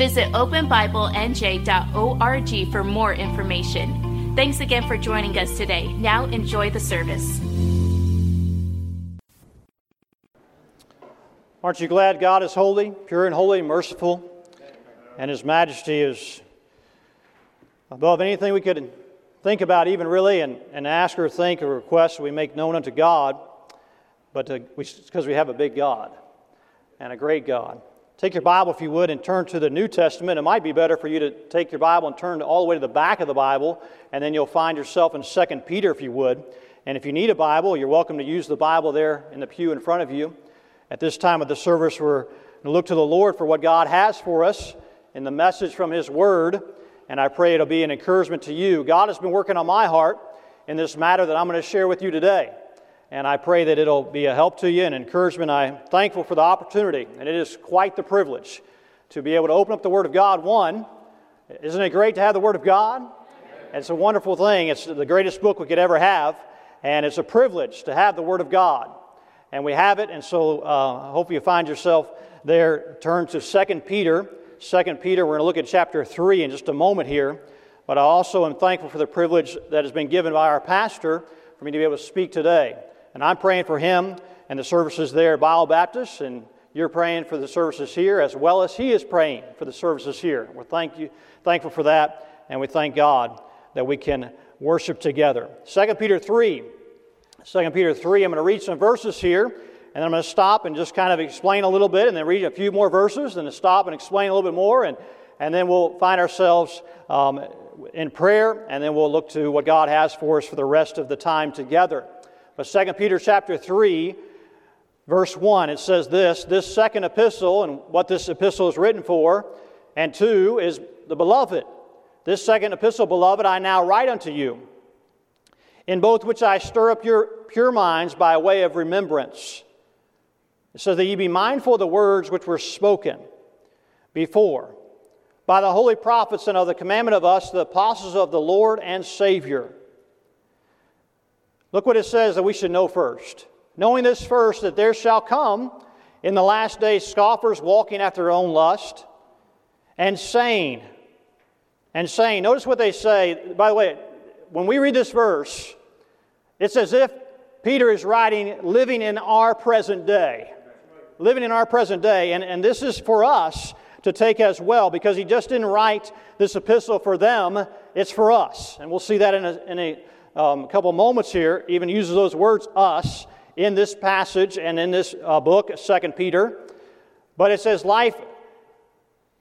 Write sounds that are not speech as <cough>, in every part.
Visit openbiblenj.org for more information. Thanks again for joining us today. Now enjoy the service. Aren't you glad God is holy, pure and holy, merciful, and His majesty is above anything we could think about, even really, and, and ask or think or request we make known unto God? but because we have a big God and a great God. Take your Bible, if you would, and turn to the New Testament. It might be better for you to take your Bible and turn all the way to the back of the Bible, and then you'll find yourself in 2 Peter, if you would. And if you need a Bible, you're welcome to use the Bible there in the pew in front of you. At this time of the service, we're going to look to the Lord for what God has for us in the message from His Word, and I pray it'll be an encouragement to you. God has been working on my heart in this matter that I'm going to share with you today and I pray that it'll be a help to you and encouragement. I'm thankful for the opportunity, and it is quite the privilege to be able to open up the Word of God. One, isn't it great to have the Word of God? It's a wonderful thing. It's the greatest book we could ever have, and it's a privilege to have the Word of God. And we have it, and so uh, I hope you find yourself there. Turn to 2 Peter. 2 Peter, we're going to look at chapter 3 in just a moment here. But I also am thankful for the privilege that has been given by our pastor for me to be able to speak today. And I'm praying for him and the services there at Bible Baptist, and you're praying for the services here as well as he is praying for the services here. We're thank you, thankful for that, and we thank God that we can worship together. 2 Peter 3. 2 Peter 3, I'm going to read some verses here, and I'm going to stop and just kind of explain a little bit, and then read a few more verses, and then stop and explain a little bit more, and, and then we'll find ourselves um, in prayer, and then we'll look to what God has for us for the rest of the time together. But 2 Peter chapter 3, verse 1, it says this this second epistle, and what this epistle is written for, and two is the beloved. This second epistle, beloved, I now write unto you, in both which I stir up your pure minds by way of remembrance. It says that ye be mindful of the words which were spoken before by the holy prophets and of the commandment of us, the apostles of the Lord and Savior Look what it says that we should know first. Knowing this first, that there shall come in the last days scoffers walking after their own lust, and saying, and saying, notice what they say. By the way, when we read this verse, it's as if Peter is writing, living in our present day. Living in our present day. And, and this is for us to take as well because he just didn't write this epistle for them, it's for us. And we'll see that in a, in a um, a couple moments here, even uses those words, us, in this passage and in this uh, book, Second Peter. But it says life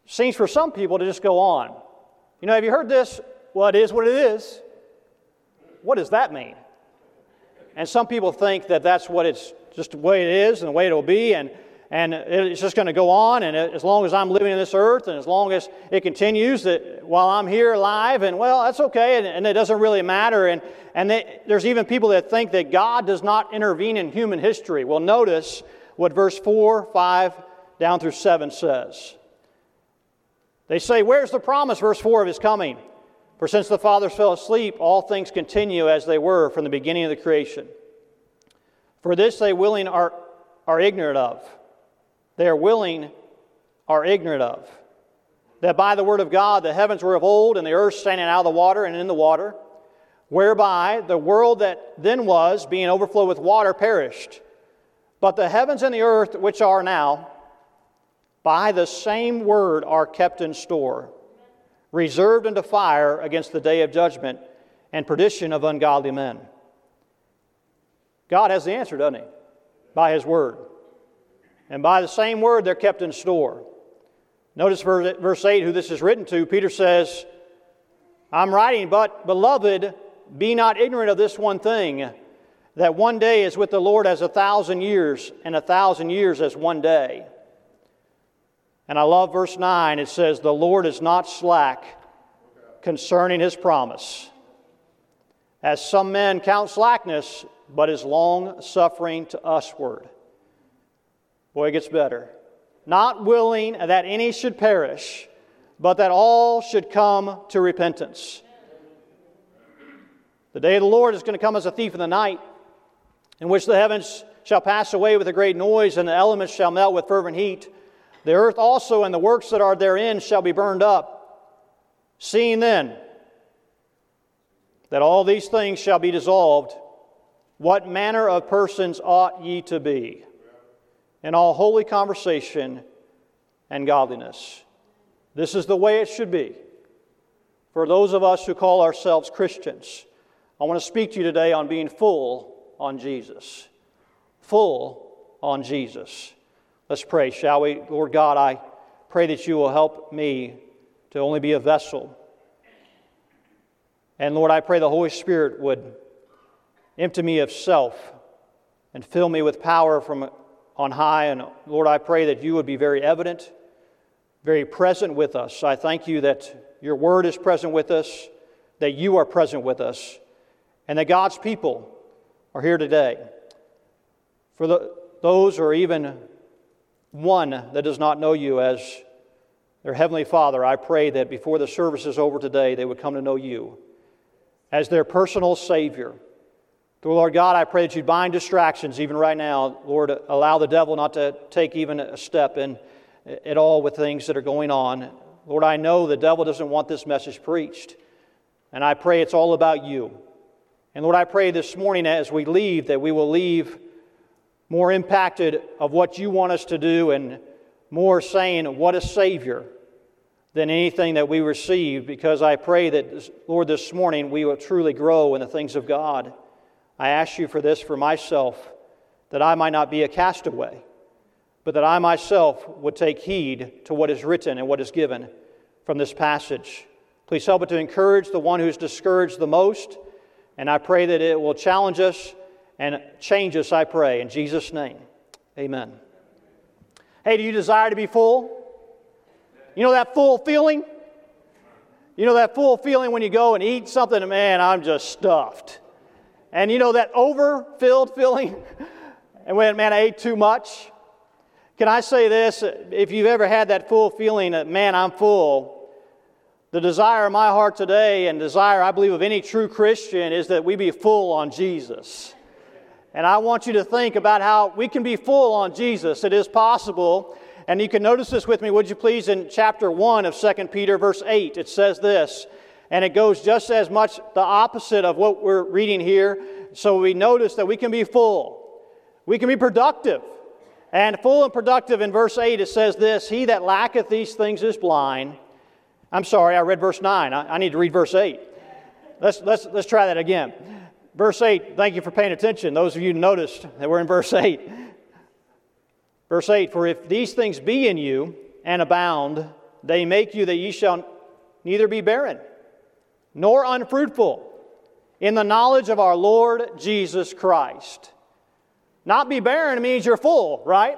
seems for some people to just go on. You know, have you heard this? Well, it is what it is. What does that mean? And some people think that that's what it's just the way it is and the way it'll be, and and it's just going to go on. And as long as I'm living in this earth, and as long as it continues, that while I'm here alive, and well, that's okay, and, and it doesn't really matter. And and they, there's even people that think that God does not intervene in human history. Well, notice what verse four, five, down through seven says. They say, "Where's the promise?" Verse four of His coming. For since the fathers fell asleep, all things continue as they were from the beginning of the creation. For this they willing are, are ignorant of they are willing are ignorant of. That by the word of God the heavens were of old, and the earth standing out of the water and in the water, whereby the world that then was, being overflowed with water, perished. But the heavens and the earth, which are now, by the same word are kept in store, reserved unto fire against the day of judgment and perdition of ungodly men. God has the answer, doesn't He? By His word. And by the same word, they're kept in store. Notice verse 8, who this is written to. Peter says, I'm writing, but beloved, be not ignorant of this one thing, that one day is with the Lord as a thousand years, and a thousand years as one day. And I love verse 9. It says, The Lord is not slack concerning his promise, as some men count slackness, but is long suffering to usward. Boy, it gets better. Not willing that any should perish, but that all should come to repentance. The day of the Lord is going to come as a thief in the night, in which the heavens shall pass away with a great noise, and the elements shall melt with fervent heat. The earth also and the works that are therein shall be burned up. Seeing then that all these things shall be dissolved, what manner of persons ought ye to be? In all holy conversation and godliness. This is the way it should be for those of us who call ourselves Christians. I want to speak to you today on being full on Jesus. Full on Jesus. Let's pray, shall we? Lord God, I pray that you will help me to only be a vessel. And Lord, I pray the Holy Spirit would empty me of self and fill me with power from on high. And Lord, I pray that you would be very evident, very present with us. I thank you that your word is present with us, that you are present with us, and that God's people are here today. For the, those or even one that does not know you as their Heavenly Father, I pray that before the service is over today, they would come to know you as their personal Savior. Lord God, I pray that you'd bind distractions even right now. Lord, allow the devil not to take even a step in at all with things that are going on. Lord, I know the devil doesn't want this message preached. And I pray it's all about you. And Lord, I pray this morning as we leave that we will leave more impacted of what you want us to do and more saying, What a Savior, than anything that we receive, because I pray that, Lord, this morning we will truly grow in the things of God. I ask you for this for myself, that I might not be a castaway, but that I myself would take heed to what is written and what is given from this passage. Please help it to encourage the one who's discouraged the most, and I pray that it will challenge us and change us, I pray. In Jesus' name, amen. Hey, do you desire to be full? You know that full feeling? You know that full feeling when you go and eat something, man, I'm just stuffed. And you know that overfilled feeling? <laughs> and when, man, I ate too much? Can I say this? If you've ever had that full feeling that, man, I'm full, the desire of my heart today and desire, I believe, of any true Christian is that we be full on Jesus. And I want you to think about how we can be full on Jesus. It is possible. And you can notice this with me, would you please, in chapter 1 of 2 Peter, verse 8. It says this, and it goes just as much the opposite of what we're reading here. So we notice that we can be full, we can be productive. And full and productive in verse 8, it says this He that lacketh these things is blind. I'm sorry, I read verse 9. I, I need to read verse 8. Let's, let's, let's try that again. Verse 8, thank you for paying attention. Those of you noticed that we're in verse 8. Verse 8, for if these things be in you and abound, they make you that ye shall neither be barren nor unfruitful in the knowledge of our Lord Jesus Christ. Not be barren means you're full, right?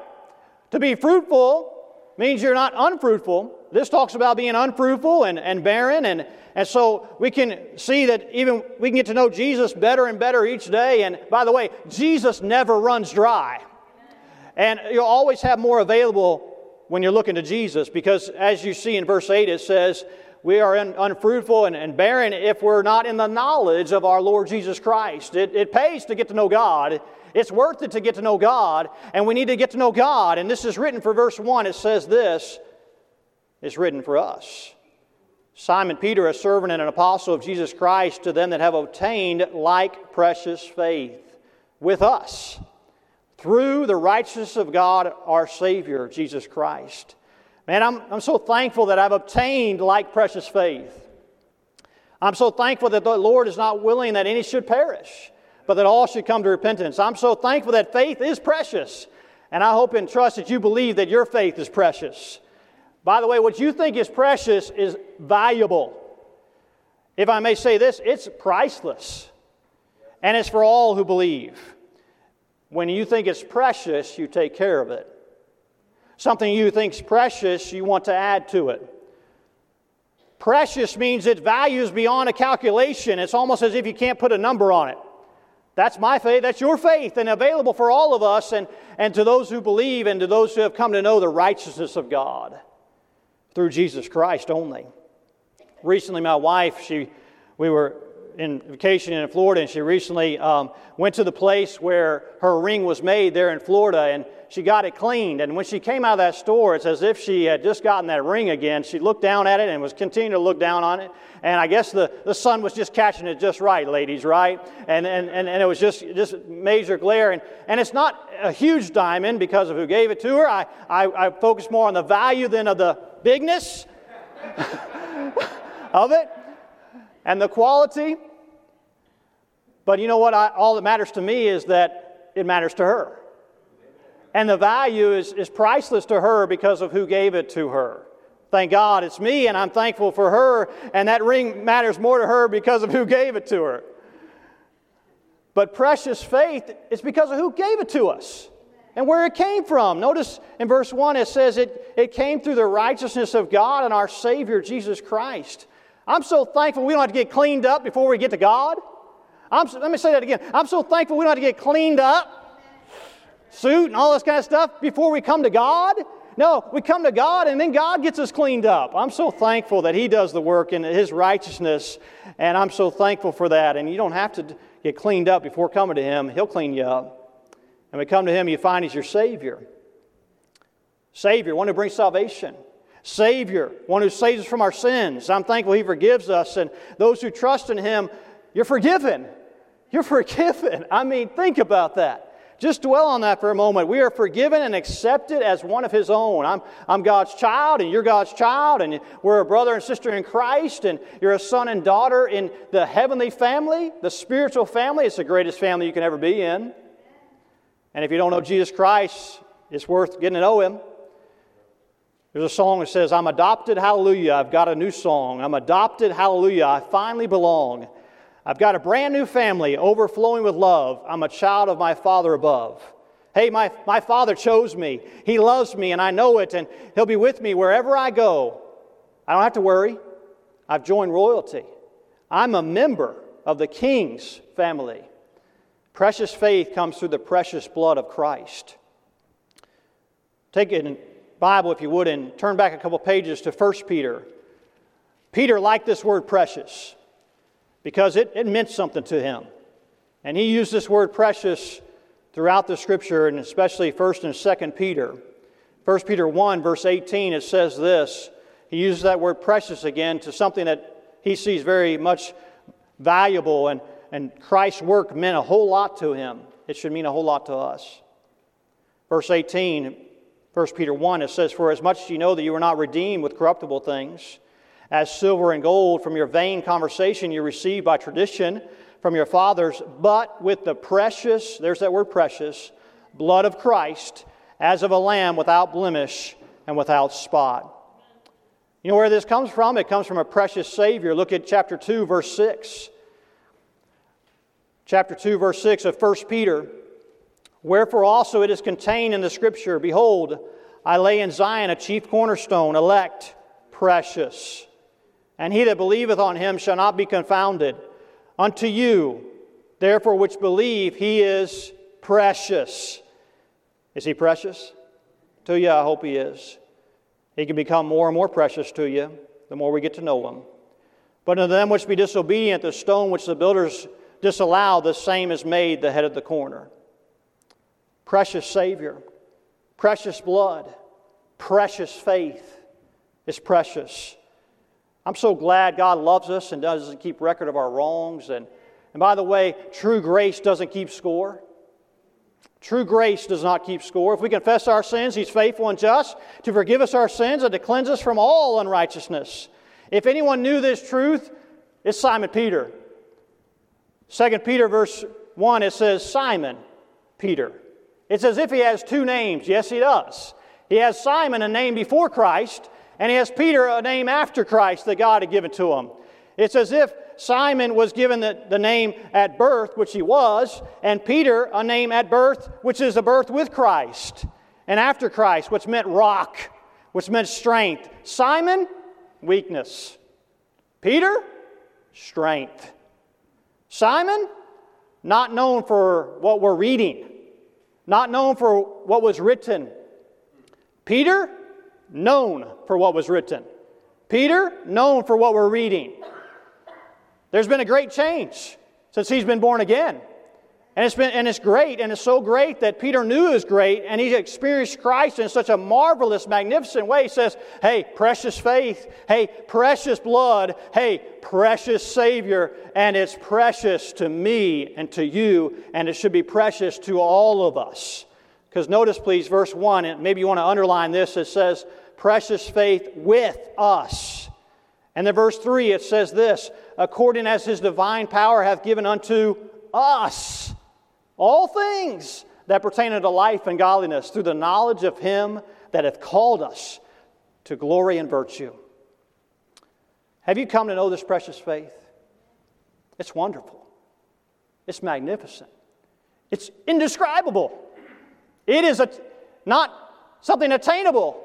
To be fruitful means you're not unfruitful. This talks about being unfruitful and, and barren and, and so we can see that even we can get to know Jesus better and better each day. And by the way, Jesus never runs dry. And you'll always have more available when you're looking to Jesus because, as you see in verse 8, it says, We are un- unfruitful and, and, barren if we're not in the knowledge of our Lord Jesus Christ. It, it pays to get to know God. It's worth it to get to know God, and we need to get to know God. And this is written for verse 1. It says this it's written for us. Simon Peter, a servant and an apostle of Jesus Christ, to them that have obtained like precious faith with us through the righteousness of God our Savior, Jesus Christ. Man, I'm, I'm so thankful that I've obtained like precious faith. I'm so thankful that the Lord is not willing that any should perish, but that all should come to repentance. I'm so thankful that faith is precious. And I hope and trust that you believe that your faith is precious. By the way, what you think is precious is valuable. If I may say this, it's priceless. And it's for all who believe. When you think it's precious, you take care of it. Something you think's precious, you want to add to it. Precious means it values beyond a calculation. It's almost as if you can't put a number on it. That's my faith. That's your faith, and available for all of us and, and to those who believe and to those who have come to know the righteousness of God through Jesus Christ only. Recently, my wife, she, we were in vacation in Florida, and she recently um, went to the place where her ring was made there in Florida, and she got it cleaned. And when she came out of that store, it's as if she had just gotten that ring again. She looked down at it and was continuing to look down on it. And I guess the, the sun was just catching it just right, ladies, right? And, and, and, and it was just, just major glare. And, and it's not a huge diamond because of who gave it to her. I, I, I focus more on the value than of the bigness <laughs> of it and the quality. But you know what? I, all that matters to me is that it matters to her. And the value is, is priceless to her because of who gave it to her. Thank God it's me, and I'm thankful for her, and that ring matters more to her because of who gave it to her. But precious faith is because of who gave it to us and where it came from. Notice in verse 1 it says it, it came through the righteousness of God and our Savior, Jesus Christ. I'm so thankful we don't have to get cleaned up before we get to God. I'm, let me say that again. I'm so thankful we don't have to get cleaned up suit and all this kind of stuff before we come to God. No, we come to God and then God gets us cleaned up. I'm so thankful that He does the work in His righteousness, and I'm so thankful for that. And you don't have to get cleaned up before coming to Him, He'll clean you up. And we come to Him, you find He's your Savior. Savior, one who brings salvation. Savior, one who saves us from our sins. I'm thankful He forgives us, and those who trust in Him, you're forgiven. You're <laughs> forgiven. I mean, think about that. Just dwell on that for a moment. We are forgiven and accepted as one of His own. I'm, I'm God's child, and you're God's child, and we're a brother and sister in Christ, and you're a son and daughter in the heavenly family, the spiritual family. It's the greatest family you can ever be in. And if you don't know Jesus Christ, it's worth getting to know Him. There's a song that says, I'm adopted, hallelujah. I've got a new song. I'm adopted, hallelujah. I finally belong. I've got a brand new family overflowing with love. I'm a child of my Father above. Hey, my, my Father chose me. He loves me, and I know it, and He'll be with me wherever I go. I don't have to worry. I've joined royalty. I'm a member of the King's family. Precious faith comes through the precious blood of Christ. Take it in Bible, if you would, and turn back a couple pages to 1 Peter. Peter liked this word precious because it, it meant something to him. And he used this word precious throughout the scripture, and especially 1st and 2nd Peter. 1 Peter 1, verse 18, it says this. He uses that word precious again to something that he sees very much valuable, and, and Christ's work meant a whole lot to him. It should mean a whole lot to us. Verse 18, 1 Peter 1, it says, For as much as you know that you were not redeemed with corruptible things, as silver and gold from your vain conversation you received by tradition from your fathers, but with the precious, there's that word precious, blood of Christ, as of a lamb without blemish and without spot. You know where this comes from? It comes from a precious Savior. Look at chapter 2, verse 6. Chapter 2, verse 6 of 1 Peter. Wherefore also it is contained in the Scripture Behold, I lay in Zion a chief cornerstone, elect, precious and he that believeth on him shall not be confounded. Unto you, therefore, which believe, he is precious. Is he precious? To you, I hope he is. He can become more and more precious to you the more we get to know him. But unto them which be disobedient, the stone which the builders disallow, the same is made the head of the corner. Precious Savior, precious blood, precious faith is precious. I'm so glad God loves us and doesn't keep record of our wrongs. And, and by the way, true grace doesn't keep score. True grace does not keep score. If we confess our sins, He's faithful and just to forgive us our sins and to cleanse us from all unrighteousness. If anyone knew this truth, it's Simon Peter. 2 Peter, verse 1, it says Simon Peter. It's as if he has two names. Yes, he does. He has Simon, a name before Christ, and he has Peter a name after Christ that God had given to him. It's as if Simon was given the, the name at birth, which he was, and Peter a name at birth, which is a birth with Christ. And after Christ, which meant rock, which meant strength. Simon, weakness. Peter, strength. Simon, not known for what we're reading, not known for what was written. Peter, known for what was written. Peter, known for what we're reading. There's been a great change since he's been born again. And it's, been, and it's great, and it's so great that Peter knew it was great, and he experienced Christ in such a marvelous, magnificent way. He says, Hey, precious faith. Hey, precious blood. Hey, precious Savior. And it's precious to me and to you, and it should be precious to all of us. Because notice, please, verse 1, and maybe you want to underline this, it says, Precious faith with us. And then verse 3, it says this, according as his divine power hath given unto us all things that pertain unto life and godliness through the knowledge of him that hath called us to glory and virtue. Have you come to know this precious faith? It's wonderful. It's magnificent. It's indescribable. It is a, not something attainable.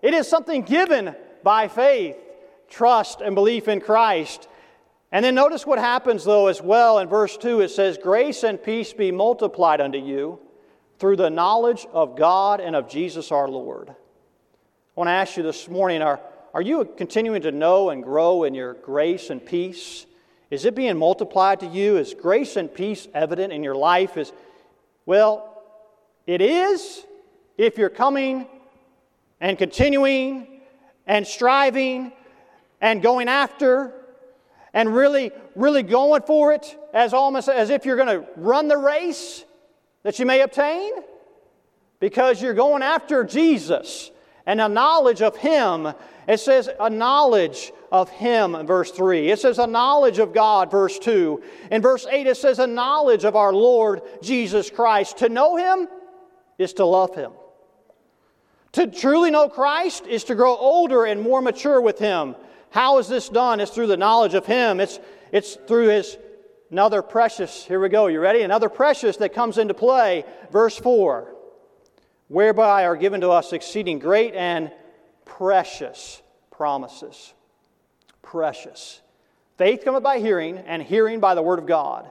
It is something given by faith, trust, and belief in Christ. And then notice what happens, though, as well. In verse 2, it says, Grace and peace be multiplied unto you through the knowledge of God and of Jesus our Lord. I want to ask you this morning are, are you continuing to know and grow in your grace and peace? Is it being multiplied to you? Is grace and peace evident in your life? Is, well, it is if you're coming and continuing and striving and going after and really, really going for it as almost as if you're going to run the race that you may obtain? Because you're going after Jesus and a knowledge of Him. It says a knowledge of Him, verse 3. It says a knowledge of God, verse 2. In verse 8, it says a knowledge of our Lord Jesus Christ. To know Him is to love Him. To truly know Christ is to grow older and more mature with Him. How is this done? It's through the knowledge of Him. It's, it's through His another precious. Here we go. You ready? Another precious that comes into play. Verse 4 Whereby are given to us exceeding great and precious promises. Precious. Faith cometh by hearing, and hearing by the Word of God.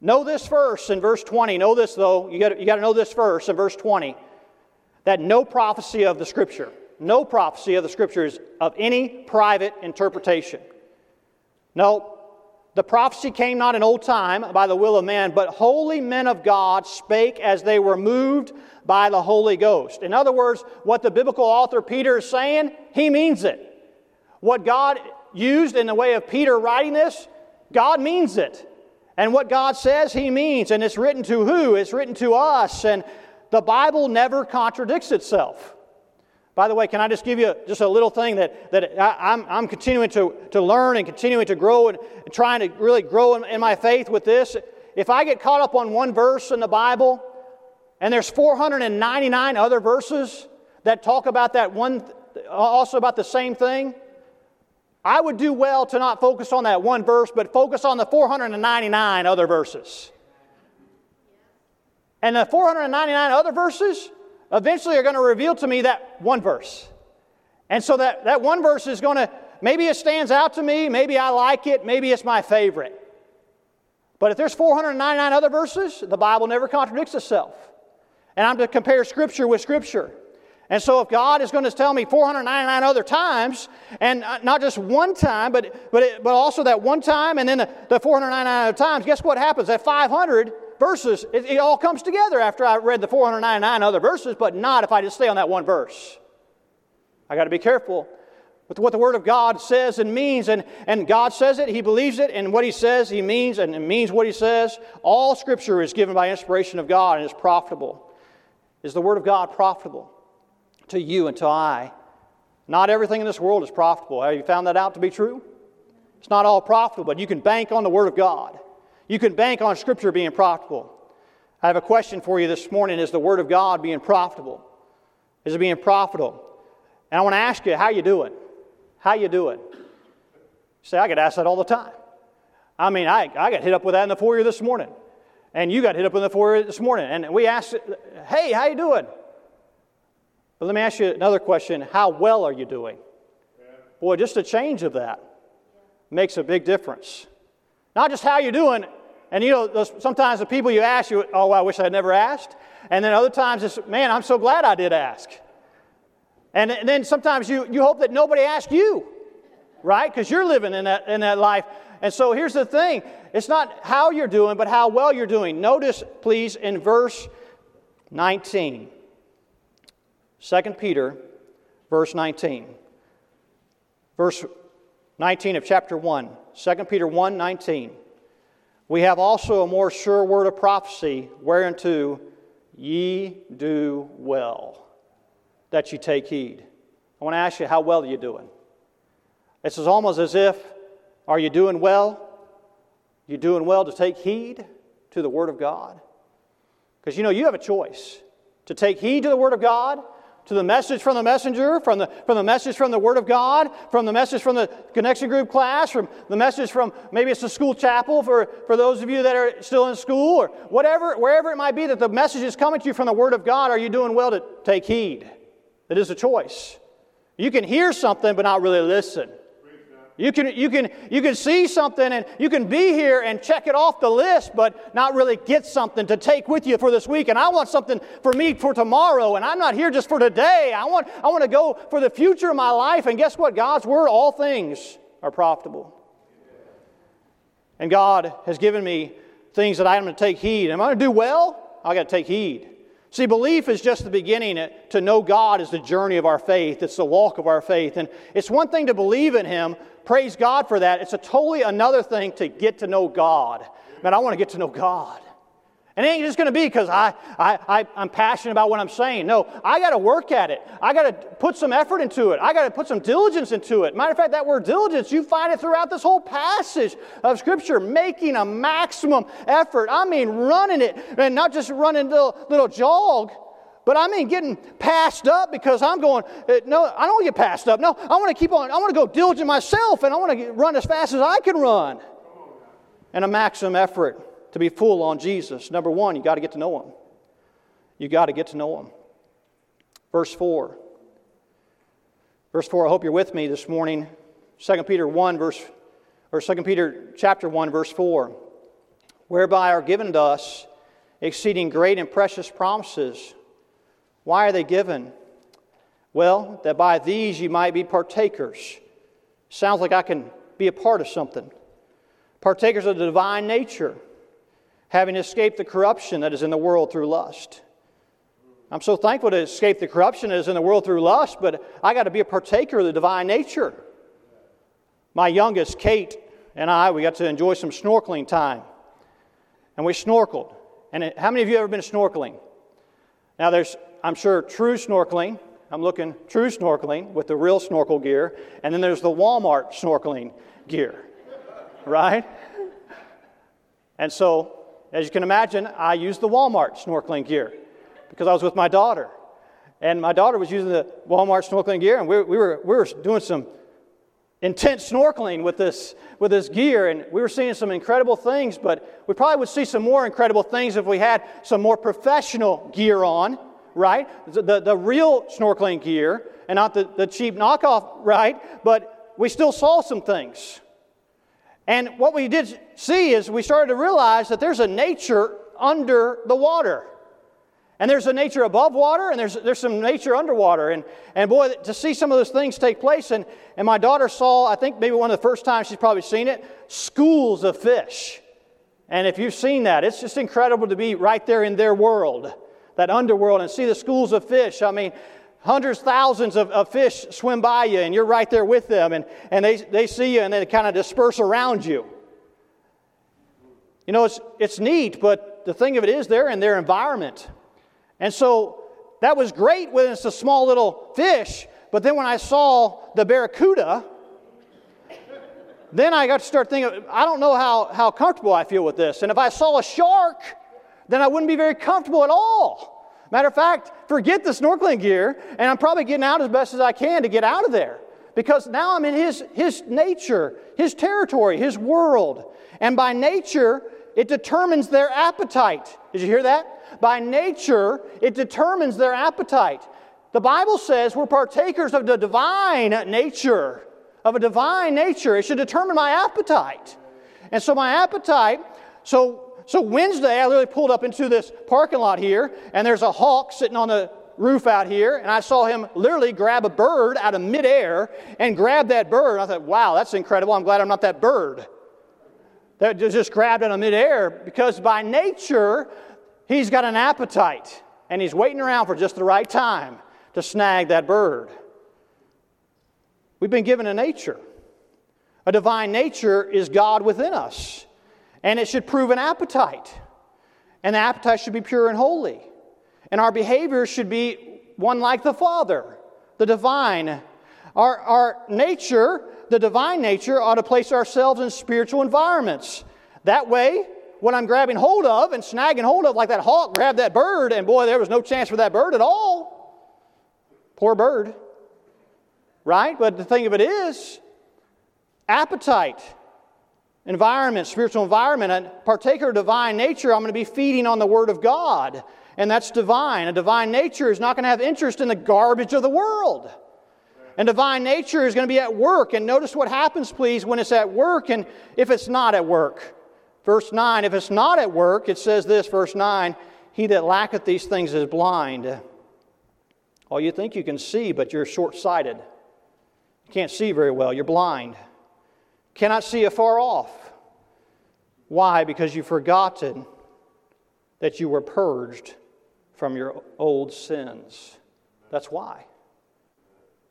Know this verse in verse 20. Know this, though. You got you to know this verse in verse 20 that no prophecy of the Scripture no prophecy of the scriptures of any private interpretation. No, the prophecy came not in old time by the will of man, but holy men of God spake as they were moved by the Holy Ghost. In other words, what the biblical author Peter is saying, he means it. What God used in the way of Peter writing this, God means it. And what God says, he means. And it's written to who? It's written to us. And the Bible never contradicts itself. By the way, can I just give you just a little thing that, that I, am I'm, I'm continuing to, to learn and continuing to grow and, and trying to really grow in, in my faith with this? If I get caught up on one verse in the Bible and there's 499 other verses that talk about that one, also about the same thing, I would do well to not focus on that one verse, but focus on the 499 other verses. And the 499 other verses eventually are going to reveal to me that one verse. And so that, that one verse is going to, maybe it stands out to me, maybe I like it, maybe it's my favorite. But if there's 499 other verses, the Bible never contradicts itself. And I'm to compare Scripture with Scripture. And so if God is going to tell me 499 other times, and uh, not just one time, but, but, it, but also that one time and then the, the 499 other times, guess what happens? At 500, verses, it, it all comes together after I read the 499 other verses, but not if I just stay on that one verse. I got to be careful with what the Word of God says and means. And, and God says it, He believes it, and what He says, He means, and it means what He says. All Scripture is given by inspiration of God and is profitable. Is the Word of God profitable to you and to I? Not everything in this world is profitable. Have you found that out to be true? It's not all profitable, but you can bank on the Word of God. You can bank on Scripture being profitable. I have a question for you this morning. Is the Word of God being profitable? Is it being profitable? And I want to ask you, how you doing? How you doing? You say, I get asked that all the time. I mean, I, I got hit up with that in the foyer this morning. And you got hit up in the foyer this morning. And we asked, hey, how you doing? But let me ask you another question How well are you doing? Boy, just a change of that makes a big difference. Not just how you're doing, and you know, those, sometimes the people you ask, you, oh, I wish I'd never asked. And then other times it's, man, I'm so glad I did ask. And, and then sometimes you, you hope that nobody asks you, right? Because you're living in that, in that life. And so here's the thing it's not how you're doing, but how well you're doing. Notice, please, in verse 19. 2 Peter, verse 19. Verse 19 of chapter 1. 2 Peter 1 19. We have also a more sure word of prophecy, whereunto ye do well, that ye take heed. I want to ask you, how well are you doing? It's almost as if, are you doing well? You doing well to take heed to the Word of God? Because you know, you have a choice to take heed to the Word of God to the message from the messenger, from the, from the message from the Word of God, from the message from the connection group class, from the message from maybe it's the school chapel for, for those of you that are still in school, or whatever, wherever it might be that the message is coming to you from the Word of God, are you doing well to take heed? It is a choice. You can hear something but not really listen. You can, you, can, you can see something and you can be here and check it off the list, but not really get something to take with you for this week. And I want something for me for tomorrow, and I'm not here just for today. I want, I want to go for the future of my life. And guess what? God's Word, all things are profitable. And God has given me things that I'm going to take heed. Am I going to do well? I got to take heed. See, belief is just the beginning. To know God is the journey of our faith, it's the walk of our faith. And it's one thing to believe in Him, praise God for that. It's a totally another thing to get to know God. Man, I want to get to know God. And it ain't just going to be because I, I, I, I'm passionate about what I'm saying. No, I got to work at it. I got to put some effort into it. I got to put some diligence into it. Matter of fact, that word diligence, you find it throughout this whole passage of Scripture, making a maximum effort. I mean, running it, and not just running a little, little jog, but I mean getting passed up because I'm going, uh, no, I don't want to get passed up. No, I want to keep on, I want to go diligent myself, and I want to run as fast as I can run. And a maximum effort to be full on Jesus, number one, you got to get to know Him. You got to get to know Him. Verse 4. Verse 4, I hope you're with me this morning. 2 Peter 1, verse, or 2 Peter chapter 1, verse 4. Whereby are given to us exceeding great and precious promises. Why are they given? Well, that by these you might be partakers. Sounds like I can be a part of something. Partakers of the divine nature having escaped the corruption that is in the world through lust. I'm so thankful to escape the corruption that is in the world through lust, but I got to be a partaker of the divine nature. My youngest, Kate, and I, we got to enjoy some snorkeling time. And we snorkeled. And it, how many of you have ever been snorkeling? Now, there's, I'm sure, true snorkeling. I'm looking true snorkeling with the real snorkel gear. And then there's the Walmart snorkeling gear, right? And so as you can imagine, I used the Walmart snorkeling gear because I was with my daughter. And my daughter was using the Walmart snorkeling gear, and we, we, were, we were doing some intense snorkeling with this, with this gear, and we were seeing some incredible things, but we probably would see some more incredible things if we had some more professional gear on, right? The, the, real snorkeling gear, and not the, the cheap knockoff, right? But we still saw some things. And what we did see is we started to realize that there's a nature under the water. And there's a nature above water, and there's, there's some nature underwater. And, and boy, to see some of those things take place, and, and my daughter saw, I think maybe one of the first times she's probably seen it, schools of fish. And if you've seen that, it's just incredible to be right there in their world, that underworld, and see the schools of fish. I mean, hundreds, thousands of, of fish swim by you, and you're right there with them, and, and they, they see you and they kind of disperse around you. You know, it's, it's neat, but the thing of it is, they're in their environment. And so that was great when it's a small little fish, but then when I saw the barracuda, then I got to start thinking, I don't know how, how comfortable I feel with this. And if I saw a shark, then I wouldn't be very comfortable at all. Matter of fact, forget the snorkeling gear, and I'm probably getting out as best as I can to get out of there. Because now I'm in his, his nature, his territory, his world. And by nature, it determines their appetite. Did you hear that? By nature, it determines their appetite. the Bible says we're partakers of the divine nature, of a divine nature. It should determine my appetite. And so my appetite, so so Wednesday I literally pulled up into this parking lot here, and there's a hawk sitting on the roof out here, and I saw him literally grab a bird out of midair and grab that bird. I thought, wow, that's incredible. I'm glad I'm not that bird that just grabbed it in midair because by nature, he's got an appetite and he's waiting around for just the right time to snag that bird. We've been given a nature. A divine nature is God within us, and it should prove an appetite. And the appetite should be pure and holy. And our behavior should be one like the Father, the divine. Our, our nature, the divine nature, ought to place ourselves in spiritual environments. That way, what I'm grabbing hold of and snagging hold of, like that hawk grabbed that bird, and boy, there was no chance for that bird at all. Poor bird. Right? But the thing of it is, appetite, environment, spiritual environment, a partaker of divine nature, I'm going to be feeding on the Word of God and that's divine. A divine nature is not going to have interest in the garbage of the world. And divine nature is going to be at work. And notice what happens, please, when it's at work and if it's not at work. Verse 9, if it's not at work, it says this, verse 9, he that lacketh these things is blind. Oh, you think you can see, but you're short sighted. You can't see very well, you're blind. Cannot see afar off. Why? Because you've forgotten that you were purged from your old sins. That's why.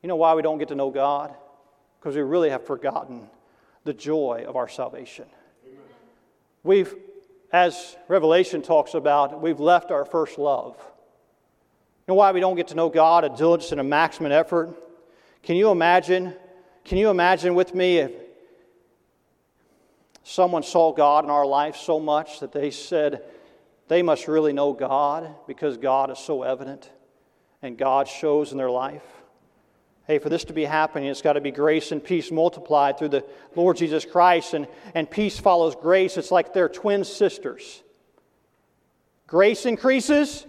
You know why we don't get to know God? Because we really have forgotten the joy of our salvation. We've, as Revelation talks about, we've left our first love. You know why we don't get to know God, a diligence and a maximum effort? Can you imagine? Can you imagine with me if someone saw God in our life so much that they said, they must really know God because God is so evident and God shows in their life. Hey, for this to be happening, it's got to be grace and peace multiplied through the Lord Jesus Christ, and, and peace follows grace. It's like they're twin sisters. Grace increases,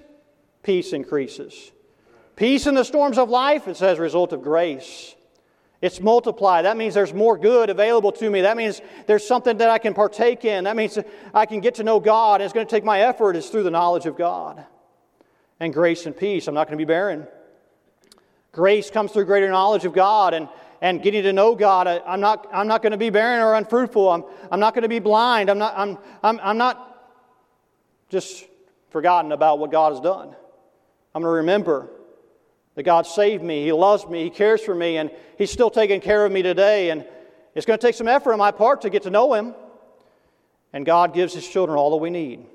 peace increases. Peace in the storms of life, it's as a result of grace. It's multiplied. That means there's more good available to me. That means there's something that I can partake in. That means I can get to know God. It's going to take my effort. It's through the knowledge of God. And grace and peace. I'm not going to be barren. Grace comes through greater knowledge of God and, and getting to know God. I, am not, I'm not going to be barren or unfruitful. I'm, I'm not going to be blind. I'm not, I'm, I'm, I'm not just forgotten about what God has done. I'm going to remember that God saved me, He loves me, He cares for me, and He's still taking care of me today. And it's going to take some effort on my part to get to know Him. And God gives His children all that we need.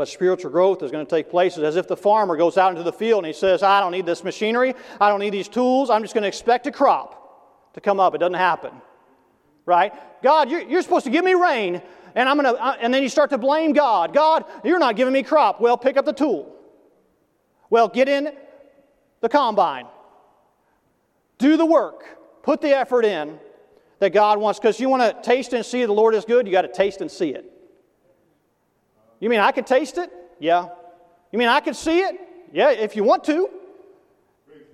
But spiritual growth is going to take place as if the farmer goes out into the field and he says, I don't need this machinery, I don't need these tools, I'm just going to expect a crop to come up. It doesn't happen. Right? God, you're, you're supposed to give me rain, and I'm going to, uh, and then you start to blame God. God, you're not giving me crop. Well, pick up the tool. Well, get in the combine. Do the work. Put the effort in that God wants. Because you want to taste and see the Lord is good, you got to taste and see it. You mean I can taste it? Yeah. You mean I can see it? Yeah, if you want to.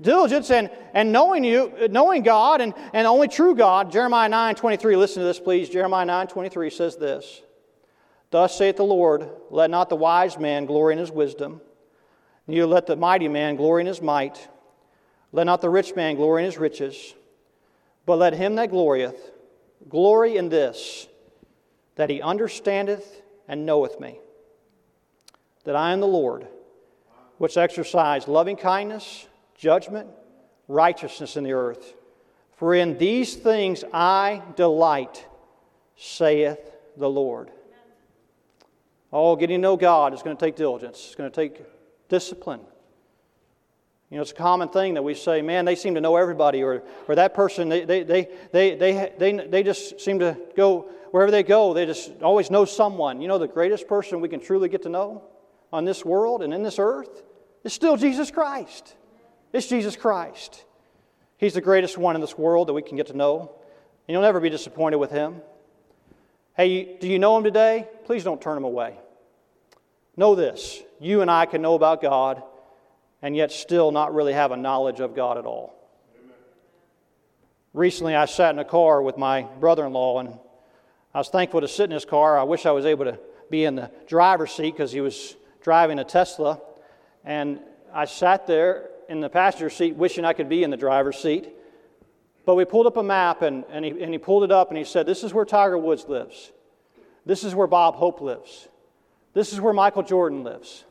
Diligence and, and knowing you, knowing God and, and only true God. Jeremiah 9 23. Listen to this, please. Jeremiah 9 23 says this Thus saith the Lord, let not the wise man glory in his wisdom Neither let the mighty man glory in his might. Let not the rich man glory in his riches. But let him that glorieth glory in this, that he understandeth and knoweth me, that I am the Lord, which exercise loving kindness, judgment, righteousness in the earth. For in these things I delight, saith the Lord. Oh, getting to know God is going to take diligence. It's going to take discipline. You know, it's a common thing that we say, man, they seem to know everybody, or, or that person, they, they, they, they, they, they, they just seem to go, wherever they go, they just always know someone. You know, the greatest person we can truly get to know on this world and in this earth is still Jesus Christ. It's Jesus Christ. He's the greatest one in this world that we can get to know. And you'll never be disappointed with him. Hey, do you know him today? Please don't turn him away. Know this you and I can know about God and yet still not really have a knowledge of God at all. Recently, I sat in a car with my brother in law, and I was thankful to sit in his car. I wish I was able to be in the driver's seat because he was driving a Tesla. And I sat there in the passenger seat wishing I could be in the driver's seat. But we pulled up a map, and, and, he, and he pulled it up, and he said, This is where Tiger Woods lives. This is where Bob Hope lives. This is where Michael Jordan lives.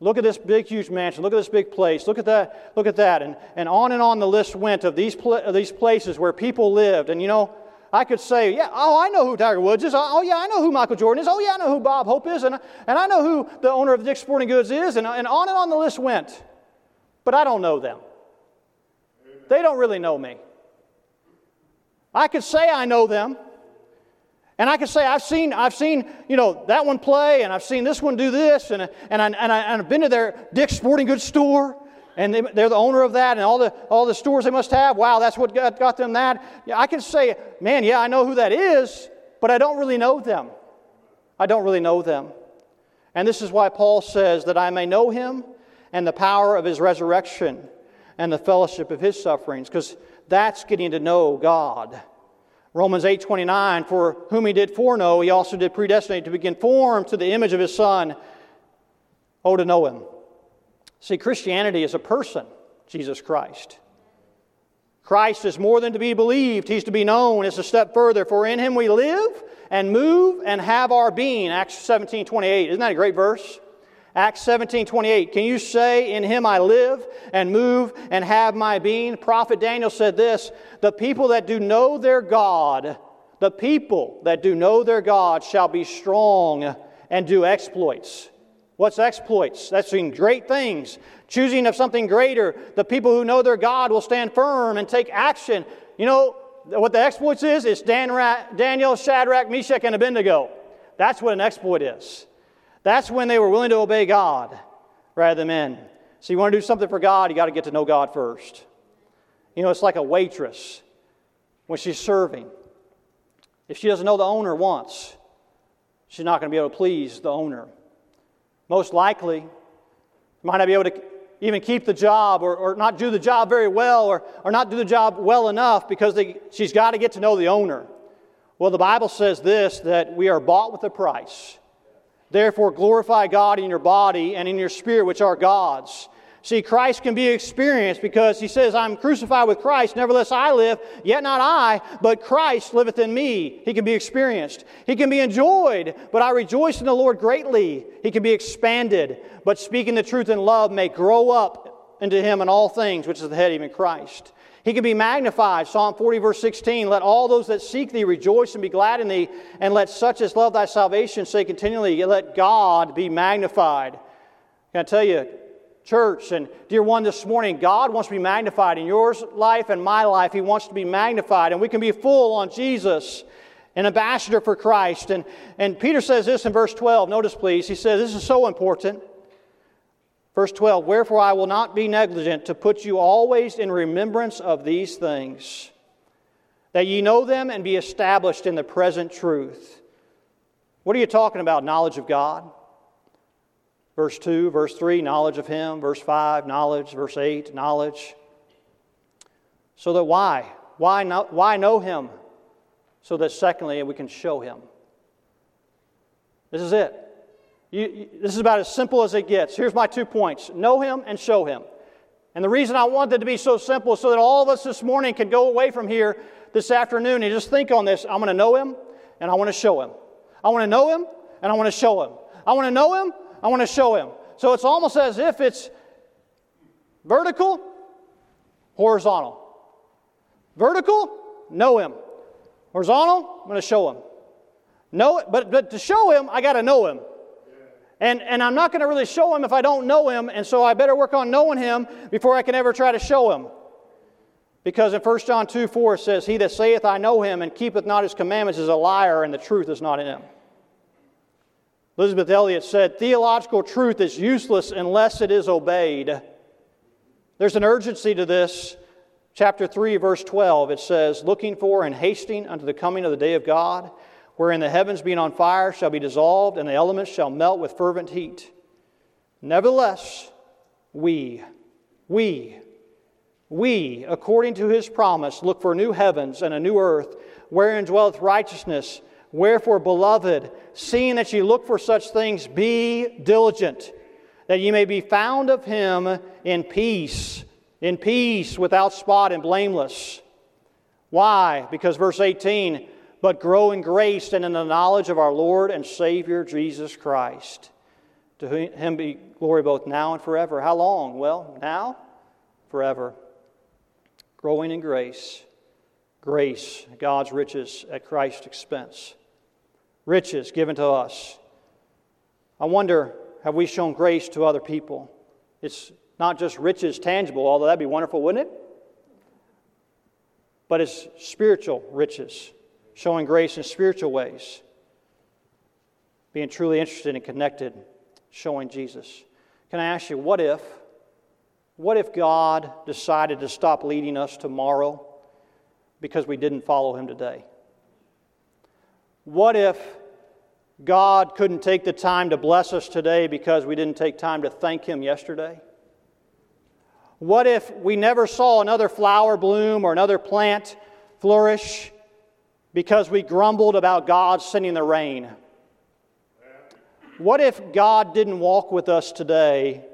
Look at this big, huge mansion. Look at this big place. Look at that. Look at that. And, and on and on the list went of these, pl- of these places where people lived. And you know, I could say, yeah, oh, I know who Tiger Woods is. Oh, yeah, I know who Michael Jordan is. Oh, yeah, I know who Bob Hope is. And, and I know who the owner of Dick's Sporting Goods is. And, and on and on the list went. But I don't know them. They don't really know me. I could say I know them. And I can say, I've seen, I've seen, you know, that one play, and I've seen this one do this, and, and, I, and, I, and I've been to their Dick's Sporting Goods store, and they, are the owner of that, and all the, all the stores they must have. Wow, that's what got, got them that. Yeah, I can say, man, yeah, I know who that is, but I don't really know them. I don't really know them. And this is why Paul says that I may know him and the power of his resurrection and the fellowship of his sufferings, because that's getting to know God. Romans 8:29 for whom he did foreknow he also did predestinate to be conformed to the image of his son. Oh to know him. See Christianity is a person Jesus Christ. Christ is more than to be believed. He's to be known. It's a step further. For in him we live and move and have our being. Acts 17:28 isn't that a great verse Acts 17, 28. Can you say, In him I live and move and have my being? Prophet Daniel said this The people that do know their God, the people that do know their God shall be strong and do exploits. What's exploits? That's doing great things, choosing of something greater. The people who know their God will stand firm and take action. You know what the exploits is? It's Dan, Daniel, Shadrach, Meshach, and Abednego. That's what an exploit is. That's when they were willing to obey God rather than men. So you want to do something for God, you got to get to know God first. You know, it's like a waitress when she's serving. If she doesn't know the owner once, she's not going to be able to please the owner. Most likely, might not be able to even keep the job or, or not do the job very well or, or not do the job well enough because they, she's got to get to know the owner. Well, the Bible says this that we are bought with a price. Therefore, glorify God in your body and in your spirit, which are God's. See, Christ can be experienced because he says, I'm crucified with Christ, nevertheless I live, yet not I, but Christ liveth in me. He can be experienced. He can be enjoyed, but I rejoice in the Lord greatly. He can be expanded, but speaking the truth in love may grow up into him in all things, which is the head, even Christ. He can be magnified. Psalm 40, verse 16 Let all those that seek thee rejoice and be glad in thee, and let such as love thy salvation say continually, Let God be magnified. Can I tell you, church and dear one this morning, God wants to be magnified in your life and my life. He wants to be magnified, and we can be full on Jesus, an ambassador for Christ. And, and Peter says this in verse 12. Notice, please. He says, This is so important. Verse 12, wherefore I will not be negligent to put you always in remembrance of these things, that ye know them and be established in the present truth. What are you talking about? Knowledge of God. Verse 2, verse 3, knowledge of Him. Verse 5, knowledge. Verse 8, knowledge. So that why? Why, not, why know Him? So that secondly, we can show Him. This is it. You, you, this is about as simple as it gets. Here's my two points know him and show him. And the reason I want it to be so simple is so that all of us this morning can go away from here this afternoon and just think on this. I'm going to know him and I want to show him. I want to know him and I want to show him. I want to know him, I want to show him. So it's almost as if it's vertical, horizontal. Vertical, know him. Horizontal, I'm going to show him. Know it, but, but to show him, I got to know him. And, and I'm not going to really show him if I don't know him, and so I better work on knowing him before I can ever try to show him. Because in 1 John 2 4 it says, He that saith, I know him, and keepeth not his commandments is a liar, and the truth is not in him. Elisabeth Elliot said, Theological truth is useless unless it is obeyed. There's an urgency to this. Chapter 3, verse 12, it says, Looking for and hasting unto the coming of the day of God wherein the heavens being on fire shall be dissolved, and the elements shall melt with fervent heat. Nevertheless, we, we, we, according to his promise, look for new heavens and a new earth, wherein dwelleth righteousness. Wherefore, beloved, seeing that ye look for such things, be diligent, that ye may be found of him in peace, in peace, without spot and blameless. Why? Because verse 18, but grow in grace and in the knowledge of our Lord and Savior Jesus Christ. To him be glory both now and forever. How long? Well, now, forever. Growing in grace. Grace, God's riches at Christ's expense. Riches given to us. I wonder, have we shown grace to other people? It's not just riches tangible, although that'd be wonderful, wouldn't it? But it's spiritual riches, showing grace in spiritual ways, being truly interested and connected showing Jesus. Can I ask you, what if? What if God decided to stop leading us tomorrow because we didn't follow Him today? What if God couldn't take the time to bless us today because we didn't take time to thank Him yesterday? What if we never saw another flower bloom or another plant flourish because we grumbled about God sending the rain? What if God didn't walk with us today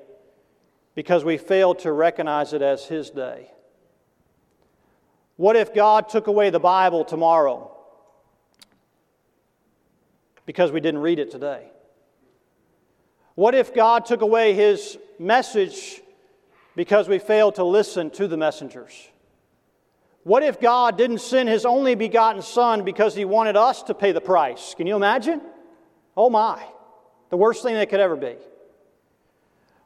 because we failed to recognize it as His day? What if God took away the Bible tomorrow because we didn't read it today? What if God took away His message because we failed to listen to the messengers? What if God didn't send His only begotten Son because He wanted us to pay the price? Can you imagine? Oh my. The worst thing that could ever be.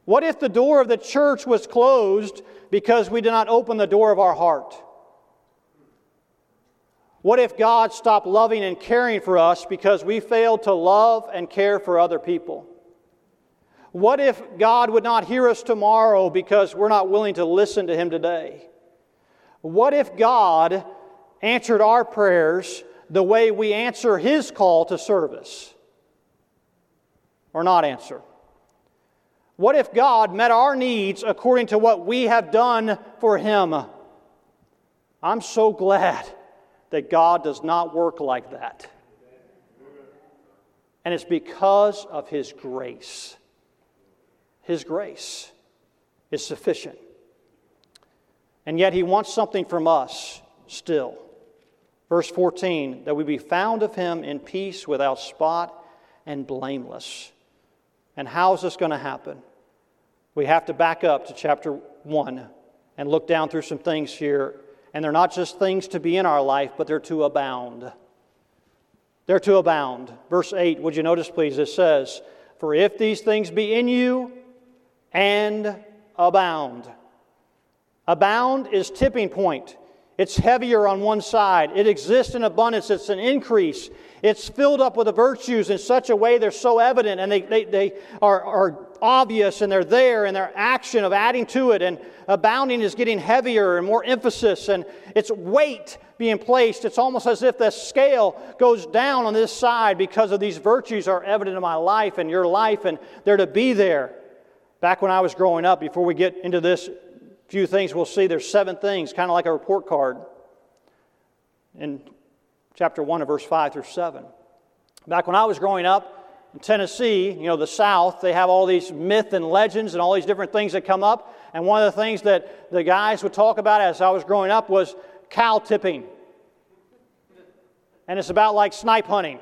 What if the door of the church was closed because we did not open the door of our heart? What if God stopped loving and caring for us because we failed to love and care for other people? What if God would not hear us tomorrow because we're not willing to listen to Him today? What if God answered our prayers the way we answer His call to service? or not answer? What if God met our needs according to what we have done for Him? I'm so glad that God does not work like that. And it's because of His grace. His grace is sufficient. And yet He wants something from us still. Verse 14, that we be found of Him in peace without spot and blameless. And how is this going to happen? We have to back up to chapter 1 and look down through some things here. And they're not just things to be in our life, but they're to abound. They're to abound. Verse 8, would you notice, please? It says, For if these things be in you and abound. Abound is tipping point. It's heavier on one side. It exists in abundance. It's an increase. It's filled up with the virtues in such a way they're so evident and they, they, they are, are obvious and they're there and their action of adding to it. And abounding is getting heavier and more emphasis and its weight being placed. It's almost as if the scale goes down on this side because of these virtues are evident in my life and your life and they're to be there. Back when I was growing up, before we get into this few things we'll see. There's seven things, kind of like a report card in chapter 1 of verse 5 through 7. Back when I was growing up in Tennessee, you know, the South, they have all these myth and legends and all these different things that come up. And one of the things that the guys would talk about as I was growing up was cow tipping. And it's about like snipe hunting.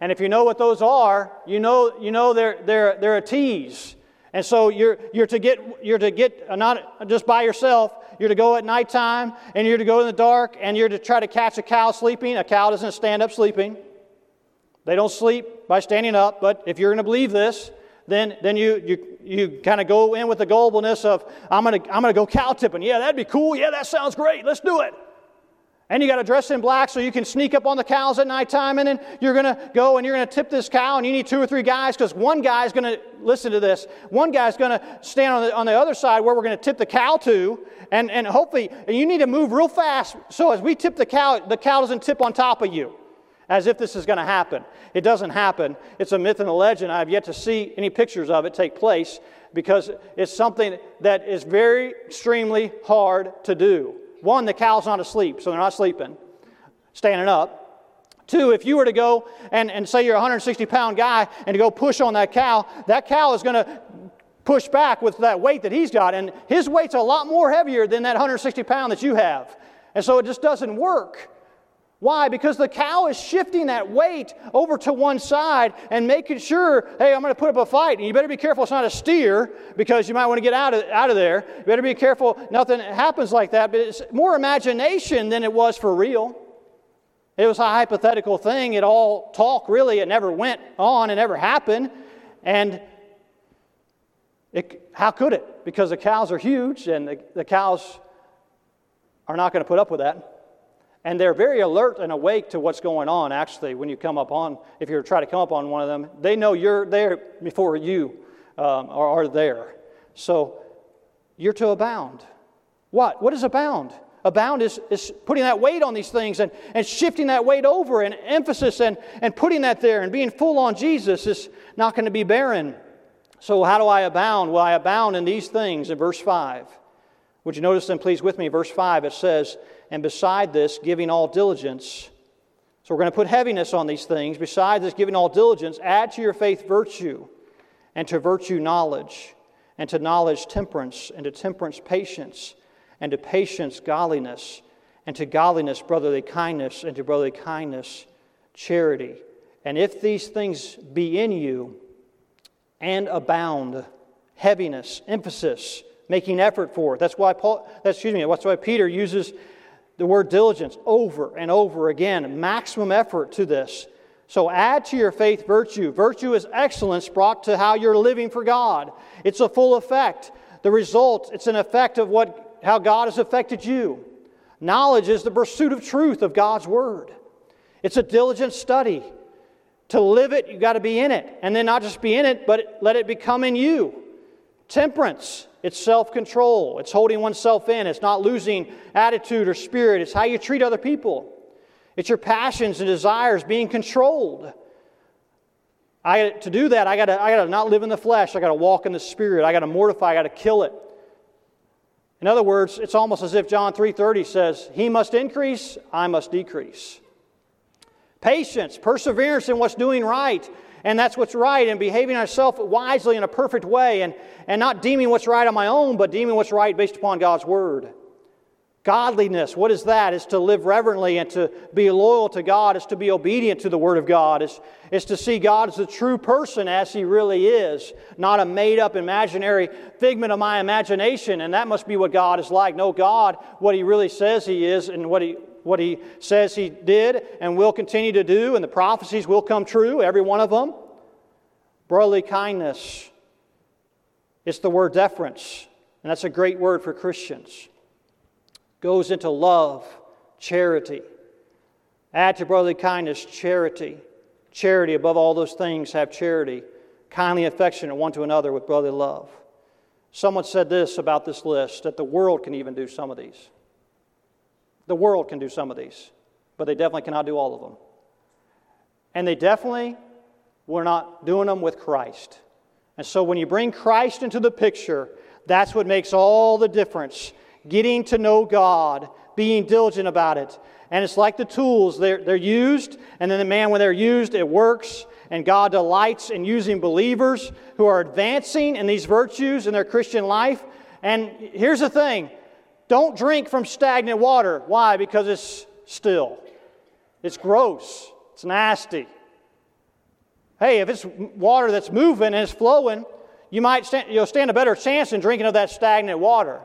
And if you know what those are, you know, you know they're, they're, they're a tease. And so you're, you're to get, you're to get uh, not just by yourself, you're to go at nighttime and you're to go in the dark and you're to try to catch a cow sleeping. A cow doesn't stand up sleeping. They don't sleep by standing up, but if you're going to believe this, then, then you, you, you kind of go in with the gullibility of, I'm going to I'm going to go cow tipping. Yeah, that'd be cool. Yeah, that sounds great. Let's do it. And you got to dress in black so you can sneak up on the cows at nighttime, and then you're going to go and you're going to tip this cow, and you need two or three guys because one guy is going to listen to this. One guy is going to stand on the, on the other side where we're going to tip the cow to, and, and hopefully, and you need to move real fast so as we tip the cow, the cow doesn't tip on top of you. as if this is going to happen. It doesn't happen. It's a myth and a legend. I have yet to see any pictures of it take place because it's something that is very extremely hard to do. One, the cow's not asleep, so they're not sleeping, standing up. Two, if you were to go and, and say you're a 160 pound guy and to go push on that cow, that cow is going to push back with that weight that he's got. And his weight's a lot more heavier than that 160 pound that you have. And so it just doesn't work. Why? Because the cow is shifting that weight over to one side and making sure, hey, I'm going to put up a fight. And you better be careful it's not a steer because you might want to get out of, out of there. You better be careful nothing happens like that. But it's more imagination than it was for real. It was a hypothetical thing. It all talk, really. It never went on. It never happened. And it, how could it? Because the cows are huge and the, the cows are not going to put up with that. And they're very alert and awake to what's going on, actually, when you come up on, if you try to come up on one of them. They know you're there before you um, are, are there. So you're to abound. What? What is abound? Abound is, is putting that weight on these things and, and shifting that weight over and emphasis and, and putting that there and being full on Jesus is not going to be barren. So, how do I abound? Well, I abound in these things in verse 5. Would you notice then, please, with me, verse 5, it says, and beside this, giving all diligence. So we're going to put heaviness on these things. Besides this, giving all diligence, add to your faith virtue, and to virtue knowledge, and to knowledge temperance, and to temperance patience, and to patience godliness, and to godliness brotherly kindness, and to brotherly kindness charity. And if these things be in you and abound, heaviness, emphasis, making effort for it. That's why Paul, excuse me, that's why Peter uses the word diligence over and over again, maximum effort to this. So add to your faith virtue. Virtue is excellence brought to how you're living for God. It's a full effect. The result, it's an effect of what, how God has affected you. Knowledge is the pursuit of truth of God's Word. It's a diligent study. To live it, you've got to be in it. And then not just be in it, but let it become in you. Temperance, it's self control. It's holding oneself in. It's not losing attitude or spirit. It's how you treat other people. It's your passions and desires being controlled. I, to do that, I got I to not live in the flesh. I got to walk in the spirit. I got to mortify. I got to kill it. In other words, it's almost as if John 3:30 says, "He must increase, I must decrease." Patience, perseverance in what's doing right, and that's what's right, and behaving ourselves wisely in a perfect way, and, and not deeming what's right on my own, but deeming what's right based upon God's word. Godliness, what is that? Is to live reverently and to be loyal to God, is to be obedient to the Word of God, is, is to see God as the true person as He really is, not a made up imaginary figment of my imagination, and that must be what God is like. No, God, what He really says He is, and what He, what he says he did and will continue to do, and the prophecies will come true, every one of them. Brotherly kindness. It's the word deference, and that's a great word for Christians. Goes into love, charity. Add to brotherly kindness charity. Charity, above all those things, have charity. Kindly affectionate one to another with brotherly love. Someone said this about this list that the world can even do some of these. The world can do some of these, but they definitely cannot do all of them. And they definitely were not doing them with Christ. And so when you bring Christ into the picture, that's what makes all the difference. Getting to know God, being diligent about it. And it's like the tools, they're, they're used, and then the man, when they're used, it works. And God delights in using believers who are advancing in these virtues in their Christian life. And here's the thing don't drink from stagnant water. Why? Because it's still. It's gross. It's nasty. Hey, if it's water that's moving and it's flowing, you might stand, you'll stand a better chance in drinking of that stagnant water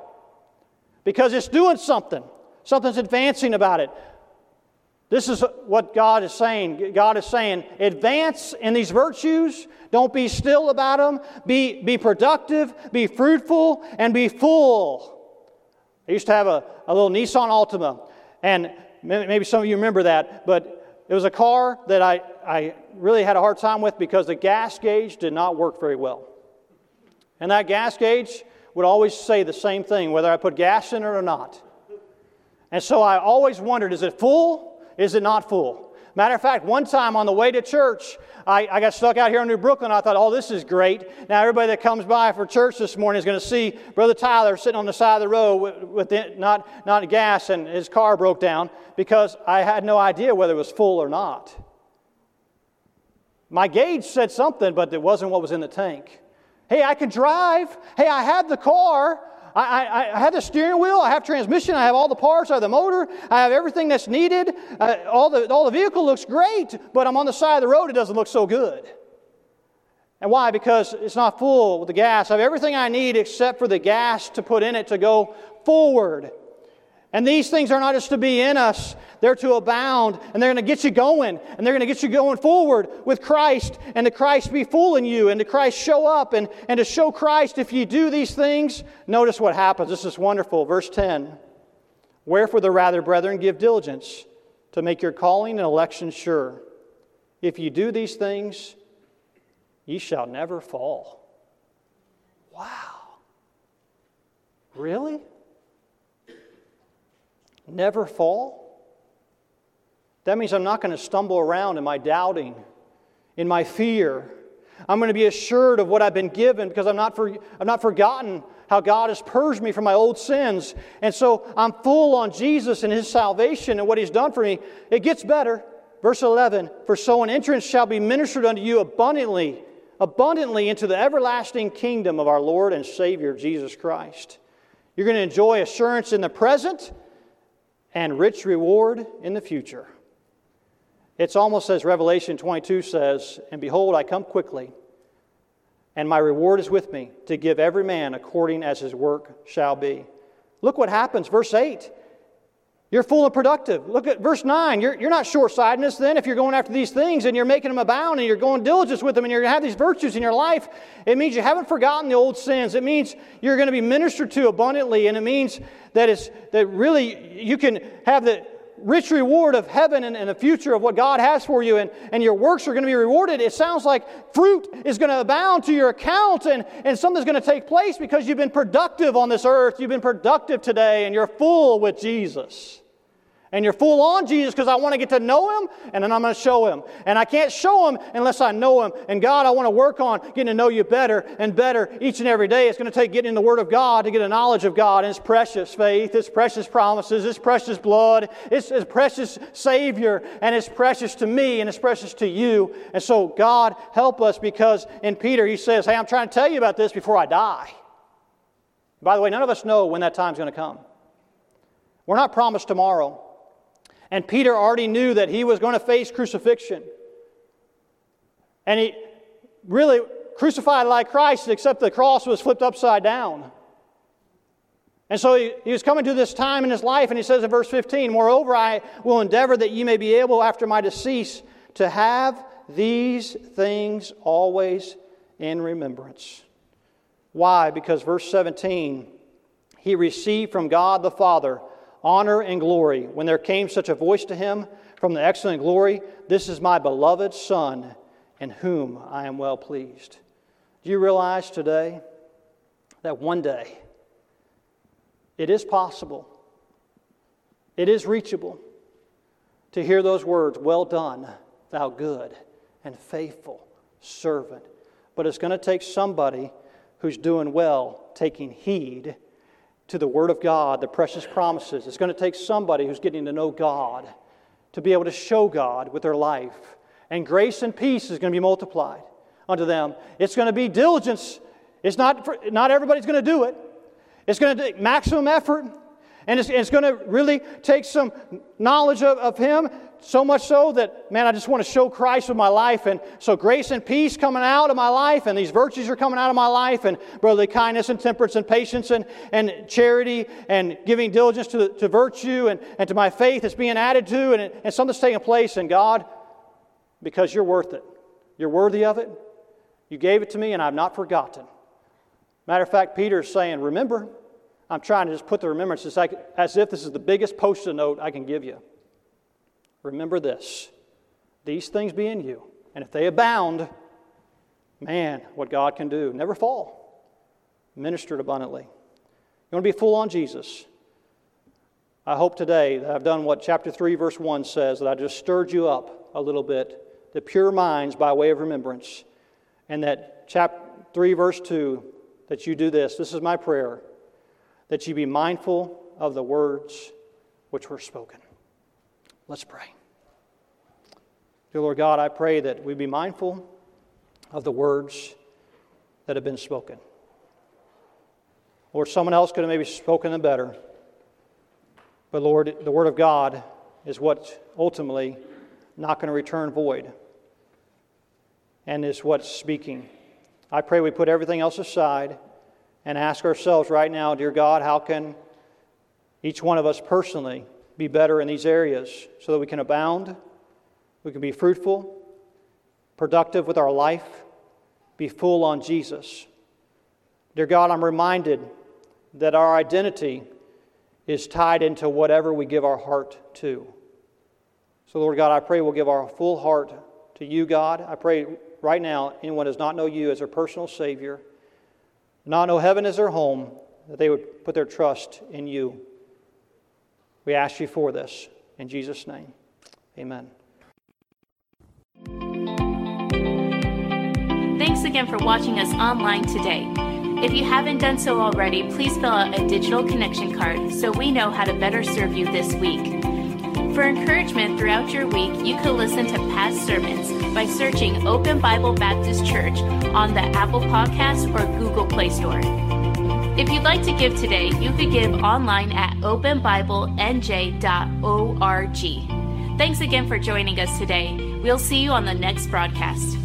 because it's doing something. Something's advancing about it. This is what God is saying. God is saying, advance in these virtues. Don't be still about them. Be, be productive, be fruitful, and be full. I used to have a, a little Nissan Altima, and maybe some of you remember that, but it was a car that I, I really had a hard time with because the gas gauge did not work very well. And that gas gauge would always say the same thing, whether I put gas in it or not. And so I always wondered is it full? Is it not full? Matter of fact, one time on the way to church, I, I, got stuck out here in New Brooklyn. I thought, oh, this is great. Now, everybody that comes by for church this morning is going to see Brother Tyler sitting on the side of the road with, with the, not, not gas and his car broke down because I had no idea whether it was full or not. My gauge said something, but it wasn't what was in the tank. Hey, I can drive. Hey, I have the car. I, I, I, have the steering wheel, I have transmission, I have all the parts, I have the motor, I have everything that's needed. Uh, all, the, all the vehicle looks great, but I'm on the side of the road, it doesn't look so good. And why? Because it's not full with the gas. I have everything I need except for the gas to put in it to go forward. And these things are not just to be in us, they're to abound, and they're going to get you going, and they're going to get you going forward with Christ, and to Christ be full in you, and to Christ show up, and, and to show Christ if you do these things. Notice what happens. This is wonderful. Verse 10 Wherefore, the rather, brethren, give diligence to make your calling and election sure. If you do these things, ye shall never fall. Wow. Really? Never fall? That means I'm not going to stumble around in my doubting, in my fear. I'm going to be assured of what I've been given because I'm not, for, I've not forgotten how God has purged me from my old sins. And so I'm full on Jesus and His salvation and what He's done for me. It gets better. Verse 11 For so an entrance shall be ministered unto you abundantly, abundantly into the everlasting kingdom of our Lord and Savior Jesus Christ. You're going to enjoy assurance in the present and rich reward in the future. It's almost as Revelation 22 says, And behold, I come quickly, and my reward is with me to give every man according as his work shall be. Look what happens, verse 8. You're full and productive. Look at verse 9. You're, you're not short sightedness then if you're going after these things and you're making them abound and you're going diligence with them and you're going to have these virtues in your life. It means you haven't forgotten the old sins. It means you're going to be ministered to abundantly and it means that, it's, that really you can have the rich reward of heaven and, and the future of what God has for you and, and your works are going to be rewarded. It sounds like fruit is going to abound to your account and, and something's going to take place because you've been productive on this earth. You've been productive today and you're full with Jesus and you're full on Jesus because I want to get to know Him and then I'm going to show Him. And I can't show Him unless I know Him. And God, I want to work on getting to know you better and better each and every day. It's going to take getting in the Word of God to get a knowledge of God and His precious faith, His precious promises, His precious blood, His precious Savior, and His precious to me and His precious to you. And so, God, help us because in Peter, He says, Hey, I'm trying to tell you about this before I die. By the way, none of us know when that time's going to come. We're not promised tomorrow. And Peter already knew that he was going to face crucifixion. And he really crucified like Christ, except the cross was flipped upside down. And so he, he, was coming to this time in his life, and he says in verse 15, Moreover, I will endeavor that ye may be able, after my decease, to have these things always in remembrance. Why? Because verse 17, he received from God the Father honor and glory when there came such a voice to him from the excellent glory This is my beloved Son, in whom I am well pleased. Do you realize today that one day it is possible, it is reachable to hear those words, Well done, thou good and faithful servant. But it's going to take somebody who's doing well, taking heed to the Word of God, the precious promises. It's going to take somebody who's getting to know God to be able to show God with their life. And grace and peace is going to be multiplied unto them. It's going to be diligence. It's not, for, not everybody's going to do it. It's going to take maximum effort. And it's, it's going to really take some knowledge of, of Him, so much so that, man, I just want to show Christ with my life. And so grace and peace coming out of my life, and these virtues are coming out of my life, and brotherly kindness and temperance and patience and, and charity and giving diligence to, to virtue and, and to my faith is being added to, and, and something's taking place. And God, because you're worth it, you're worthy of it, you gave it to me, and I've not forgotten. Matter of fact, Peter is saying, Remember, I'm trying to just put the remembrance like, as if this is the biggest post it note I can give you. Remember this these things be in you, and if they abound, man, what God can do. Never fall. Ministered abundantly. You want to be full on Jesus? I hope today that I've done what chapter 3, verse 1 says, that I just stirred you up a little bit, the pure minds by way of remembrance. And that chapter 3, verse 2, that you do this. This is my prayer that you be mindful of the words which were spoken. Let's pray. Dear Lord God, I pray that we be mindful of the words that have been spoken. Lord, someone else could have maybe spoken them better. But Lord, the Word of God is what ultimately not going to return void and is what's speaking. I pray we put everything else aside and ask ourselves right now, dear God, how can each one of us personally be better in these areas so that we can abound, we can be fruitful, productive with our life, be full on Jesus. Dear God, I'm reminded that our identity is tied into whatever we give our heart to. So, Lord God, I pray we'll give our full heart to you, God. I pray right now, anyone does not know you as their personal Savior, not know heaven as their home, that they would put their trust in you. We ask you for this. In Jesus' name, amen. Thanks again for watching us online today. If you haven't done so already, please fill out a digital connection card so we know how to better serve you this week. For encouragement throughout your week, you can listen to past sermons by searching Open Bible Baptist Church on the Apple Podcast or Google Play Store. If you'd like to give today, you could give online at openbiblenj.org. Thanks again for joining us today. We'll see you on the next broadcast.